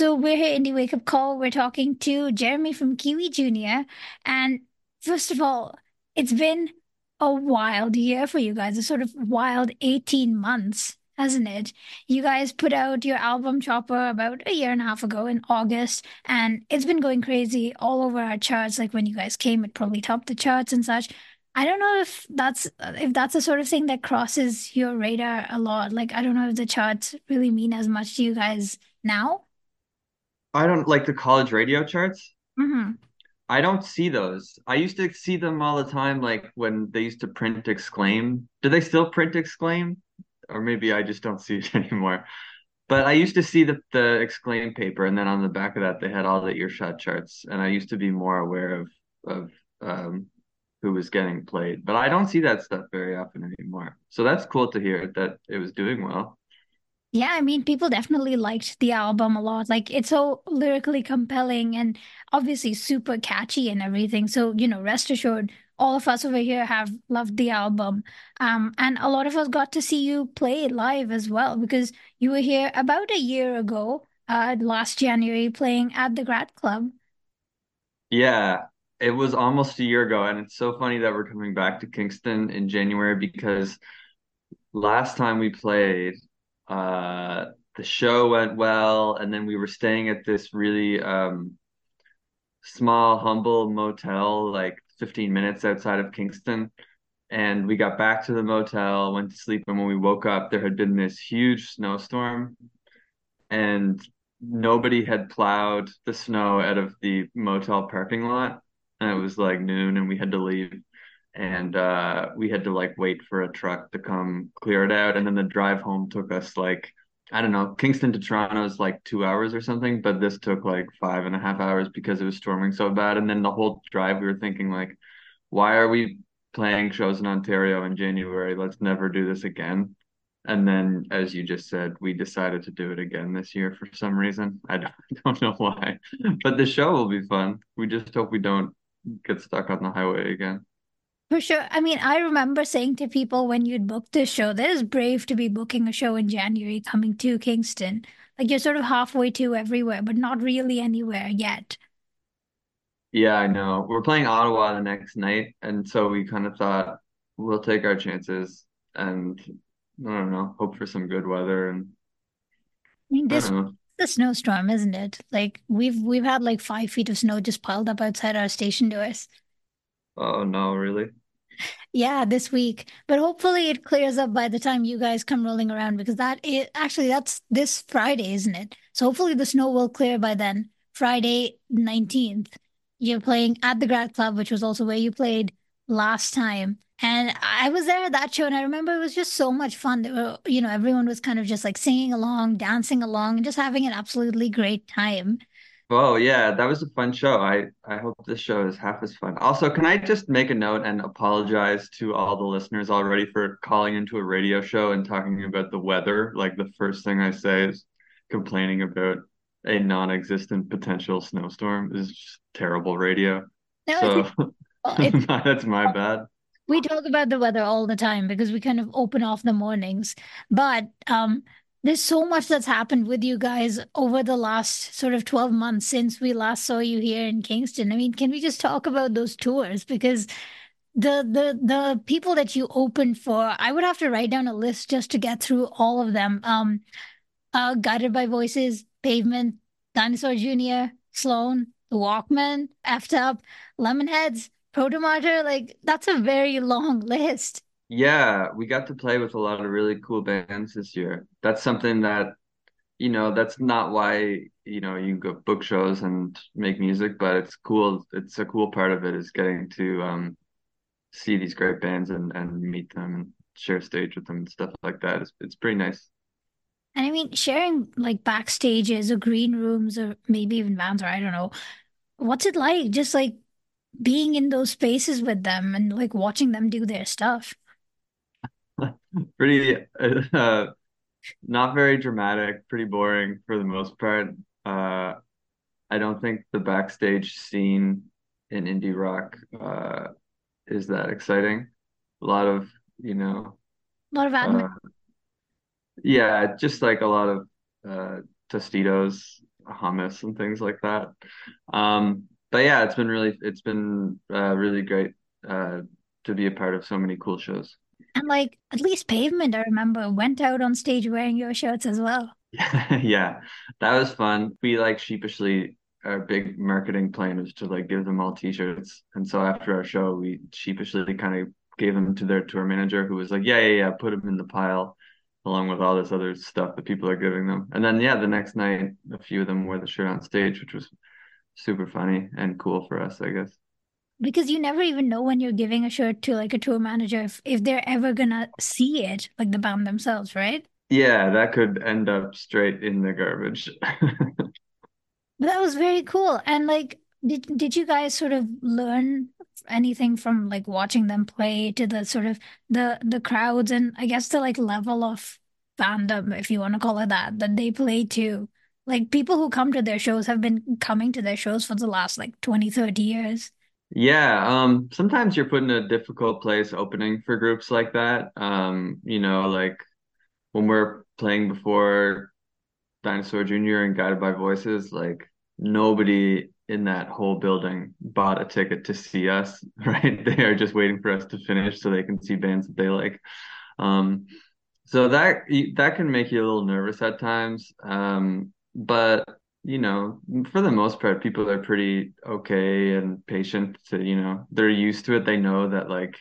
So we're here in the wake up call. We're talking to Jeremy from Kiwi Junior. And first of all, it's been a wild year for you guys, a sort of wild 18 months, hasn't it? You guys put out your album Chopper about a year and a half ago in August, and it's been going crazy all over our charts. Like when you guys came, it probably topped the charts and such. I don't know if that's if that's the sort of thing that crosses your radar a lot. Like I don't know if the charts really mean as much to you guys now. I don't like the college radio charts. hmm I don't see those. I used to see them all the time, like when they used to print Exclaim. Do they still print Exclaim? Or maybe I just don't see it anymore. But I used to see the, the Exclaim paper, and then on the back of that, they had all the earshot charts. And I used to be more aware of of um, who was getting played. But I don't see that stuff very often anymore. So that's cool to hear that it was doing well. Yeah, I mean, people definitely liked the album a lot. Like, it's so lyrically compelling and obviously super catchy and everything. So, you know, rest assured, all of us over here have loved the album. Um, and a lot of us got to see you play live as well because you were here about a year ago, uh, last January, playing at the Grad Club. Yeah, it was almost a year ago, and it's so funny that we're coming back to Kingston in January because last time we played, uh, the show went well, and then we were staying at this really um, small, humble motel, like 15 minutes outside of Kingston. And we got back to the motel, went to sleep, and when we woke up, there had been this huge snowstorm, and nobody had plowed the snow out of the motel parking lot. And it was like noon, and we had to leave and uh, we had to like wait for a truck to come clear it out. And then the drive home took us like, I don't know, Kingston to Toronto is like two hours or something, but this took like five and a half hours because it was storming so bad. And then the whole drive, we were thinking like, why are we playing shows in Ontario in January? Let's never do this again. And then, as you just said, we decided to do it again this year for some reason. I don't, don't know why, but the show will be fun. We just hope we don't get stuck on the highway again. For sure. I mean, I remember saying to people when you'd book this show, that is brave to be booking a show in January coming to Kingston. Like you're sort of halfway to everywhere, but not really anywhere yet. Yeah, I know. We're playing Ottawa the next night, and so we kind of thought we'll take our chances and I don't know, hope for some good weather and I mean, I this know. the snowstorm, isn't it? Like we've we've had like five feet of snow just piled up outside our station doors. Oh no, really? Yeah, this week. But hopefully it clears up by the time you guys come rolling around because that is actually that's this Friday, isn't it? So hopefully the snow will clear by then. Friday 19th. You're playing at the Grad Club, which was also where you played last time. And I was there at that show and I remember it was just so much fun. There were, uh, you know, everyone was kind of just like singing along, dancing along, and just having an absolutely great time. Oh yeah, that was a fun show. I I hope this show is half as fun. Also, can I just make a note and apologize to all the listeners already for calling into a radio show and talking about the weather? Like the first thing I say is complaining about a non-existent potential snowstorm is just terrible radio. No, it's, So well, it's that's my bad. We talk about the weather all the time because we kind of open off the mornings. But um, there's so much that's happened with you guys over the last sort of 12 months since we last saw you here in Kingston. I mean, can we just talk about those tours? Because the the the people that you opened for, I would have to write down a list just to get through all of them. Um, uh, Guided by Voices, Pavement, Dinosaur Jr., Sloan, The Walkmen, Effed Up, Lemonheads, Protomartyr. Like, that's a very long list. Yeah, we got to play with a lot of really cool bands this year. That's something that, you know, that's not why, you know, you go book shows and make music, but it's cool. It's a cool part of it is getting to um see these great bands and and meet them and share stage with them and stuff like that. It's it's pretty nice. And I mean, sharing like backstages or green rooms or maybe even vans or I don't know. What's it like? Just like being in those spaces with them and like watching them do their stuff. Pretty uh not very dramatic, pretty boring for the most part. Uh I don't think the backstage scene in indie rock uh is that exciting. A lot of, you know, A lot of admin. uh, yeah, just like a lot of uh, Tostitos hummus and things like that. Um, but yeah, it's been really it's been uh, really great uh, to be a part of so many cool shows. And like at least Pavement, I remember, went out on stage wearing your shirts as well. Yeah, that was fun. We like sheepishly our big marketing plan was to like give them all t-shirts. And so after our show, we sheepishly kind of gave them to their tour manager who was like, yeah, yeah, yeah, put them in the pile along with all this other stuff that people are giving them. And then yeah, the next night a few of them wore the shirt on stage, which was super funny and cool for us, I guess. Because you never even know when you're giving a shirt to like a tour manager if, if they're ever gonna see it, like the band themselves, right? Yeah, that could end up straight in the garbage. But that was very cool. And like, did did you guys sort of learn anything from like watching them play to the sort of the the crowds and I guess the like level of fandom, if you want to call it that, that they play to? Like people who come to their shows have been coming to their shows for the last like 20, 30 years. Yeah, um, sometimes you're put in a difficult place opening for groups like that. Um, you know, like when we're playing before Dinosaur Jr. and Guided by Voices, like nobody in that whole building bought a ticket to see us, right? They are just waiting for us to finish so they can see bands that they like. Um, so that that can make you a little nervous at times. Um, but you know, for the most part, people are pretty okay and patient to, you know, they're used to it. They know that like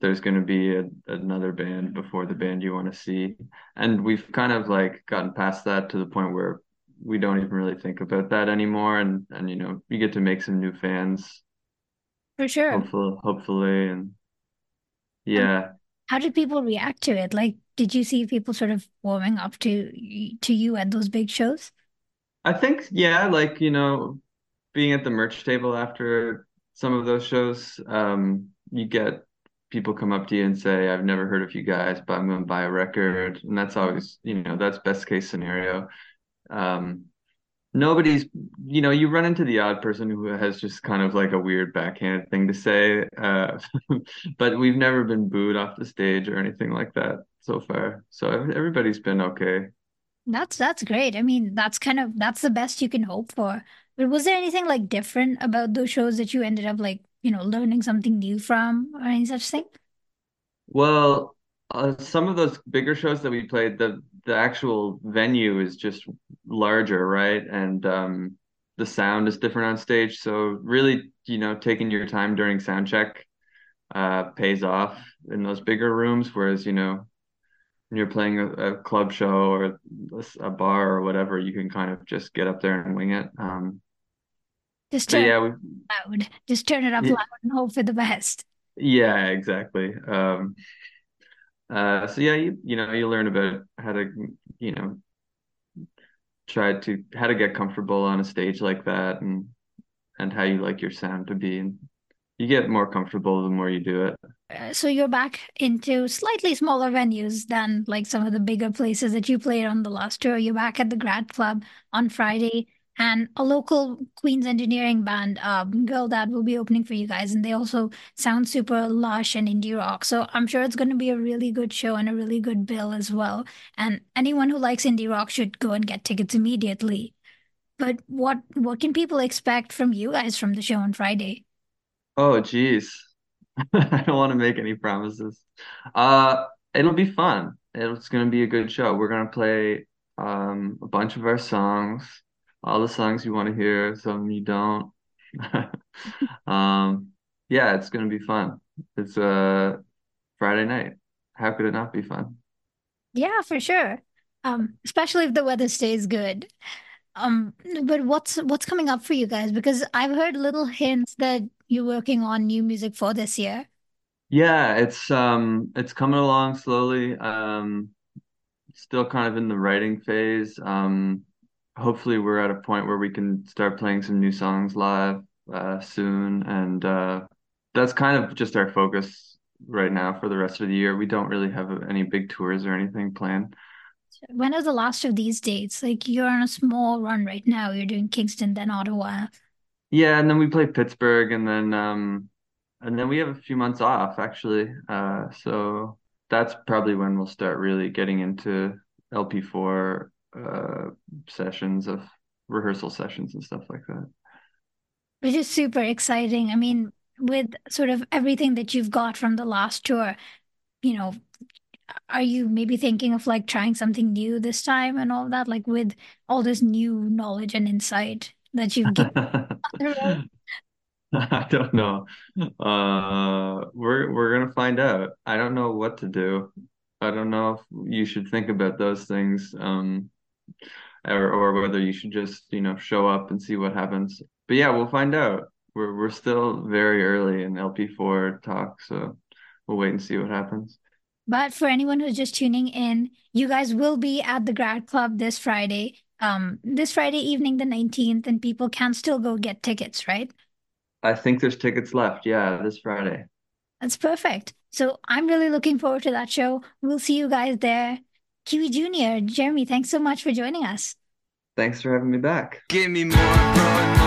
there's going to be a, another band before the band you want to see. And we've kind of like gotten past that to the point where we don't even really think about that anymore. And, and, you know, you get to make some new fans, For sure. hopefully, hopefully. And And yeah, how did people react to it? Like, did you see people sort of warming up to to you at those big shows? I think, yeah, like, you know, being at the merch table after some of those shows, um, you get people come up to you and say, I've never heard of you guys, but I'm going to buy a record. And that's always, you know, that's best case scenario. Um, nobody's you know you run into the odd person who has just kind of like a weird backhanded thing to say uh but we've never been booed off the stage or anything like that so far so everybody's been okay That's that's great. I mean, that's kind of that's the best you can hope for. But was there anything like different about those shows that you ended up like, you know, learning something new from or any such thing? well uh, some of those bigger shows that we played the the actual venue is just larger right and um the sound is different on stage so really you know taking your time during sound check uh pays off in those bigger rooms whereas you know when you're playing a, a club show or a bar or whatever, you can kind of just get up there and wing it. Um, Just turn it yeah, we, loud. Just turn it up loud and hope for the best. yeah, exactly. Um, uh, so yeah, you, you know, you learn about how to, you know, try to how to get comfortable on a stage like that and and how you like your sound to be. And you get more comfortable the more you do it. Uh, so you're back into slightly smaller venues than like some of the bigger places that you played on the last tour. You're back at the Grad Club on Friday, and a local Queens engineering band, um, Girldad, will be opening for you guys, and they also sound super lush and indie rock. So I'm sure it's going to be a really good show and a really good bill as well. And anyone who likes indie rock should go and get tickets immediately. But what what can people expect from you guys from the show on Friday? Oh, geez. I don't want to make any promises. Uh, it'll be fun. It's gonna be a good show. We're gonna play um a bunch of our songs, all the songs you want to hear, some you don't. Um, yeah, it's gonna be fun. It's uh Friday night. How could it not be fun? Yeah, for sure. Um, especially if the weather stays good. Um, but what's what's coming up for you guys? Because I've heard little hints that you're working on new music for this year. Yeah, it's um it's coming along slowly. Um, still kind of in the writing phase. Um, hopefully we're at a point where we can start playing some new songs live uh, soon, and uh, that's kind of just our focus right now for the rest of the year. We don't really have any big tours or anything planned. When are the last of these dates? Like you're on a small run right now. You're doing Kingston, then Ottawa. Yeah, and then we play Pittsburgh, and then um, and then we have a few months off actually. Uh, so that's probably when we'll start really getting into LP4 uh, sessions of rehearsal sessions and stuff like that. Which is super exciting. I mean, with sort of everything that you've got from the last tour, you know, are you maybe thinking of like trying something new this time and all that, like with all this new knowledge and insight that you've gained on the road? I don't know. Uh, we're we're gonna find out. I don't know what to do. I don't know if you should think about those things, um, or or whether you should just, you know, show up and see what happens. But yeah, we'll find out. We're we're still very early in LP4 talk, so we'll wait and see what happens. But for anyone who's just tuning in, you guys will be at the Grad Club this Friday, um, this Friday evening, the 19th, and people can still go get tickets, right? I think there's tickets left. Yeah, this Friday. That's perfect. So I'm really looking forward to that show. We'll see you guys there. Kiwi Jr., Jeremy, thanks so much for joining us. Thanks for having me back. Give me more, more, more.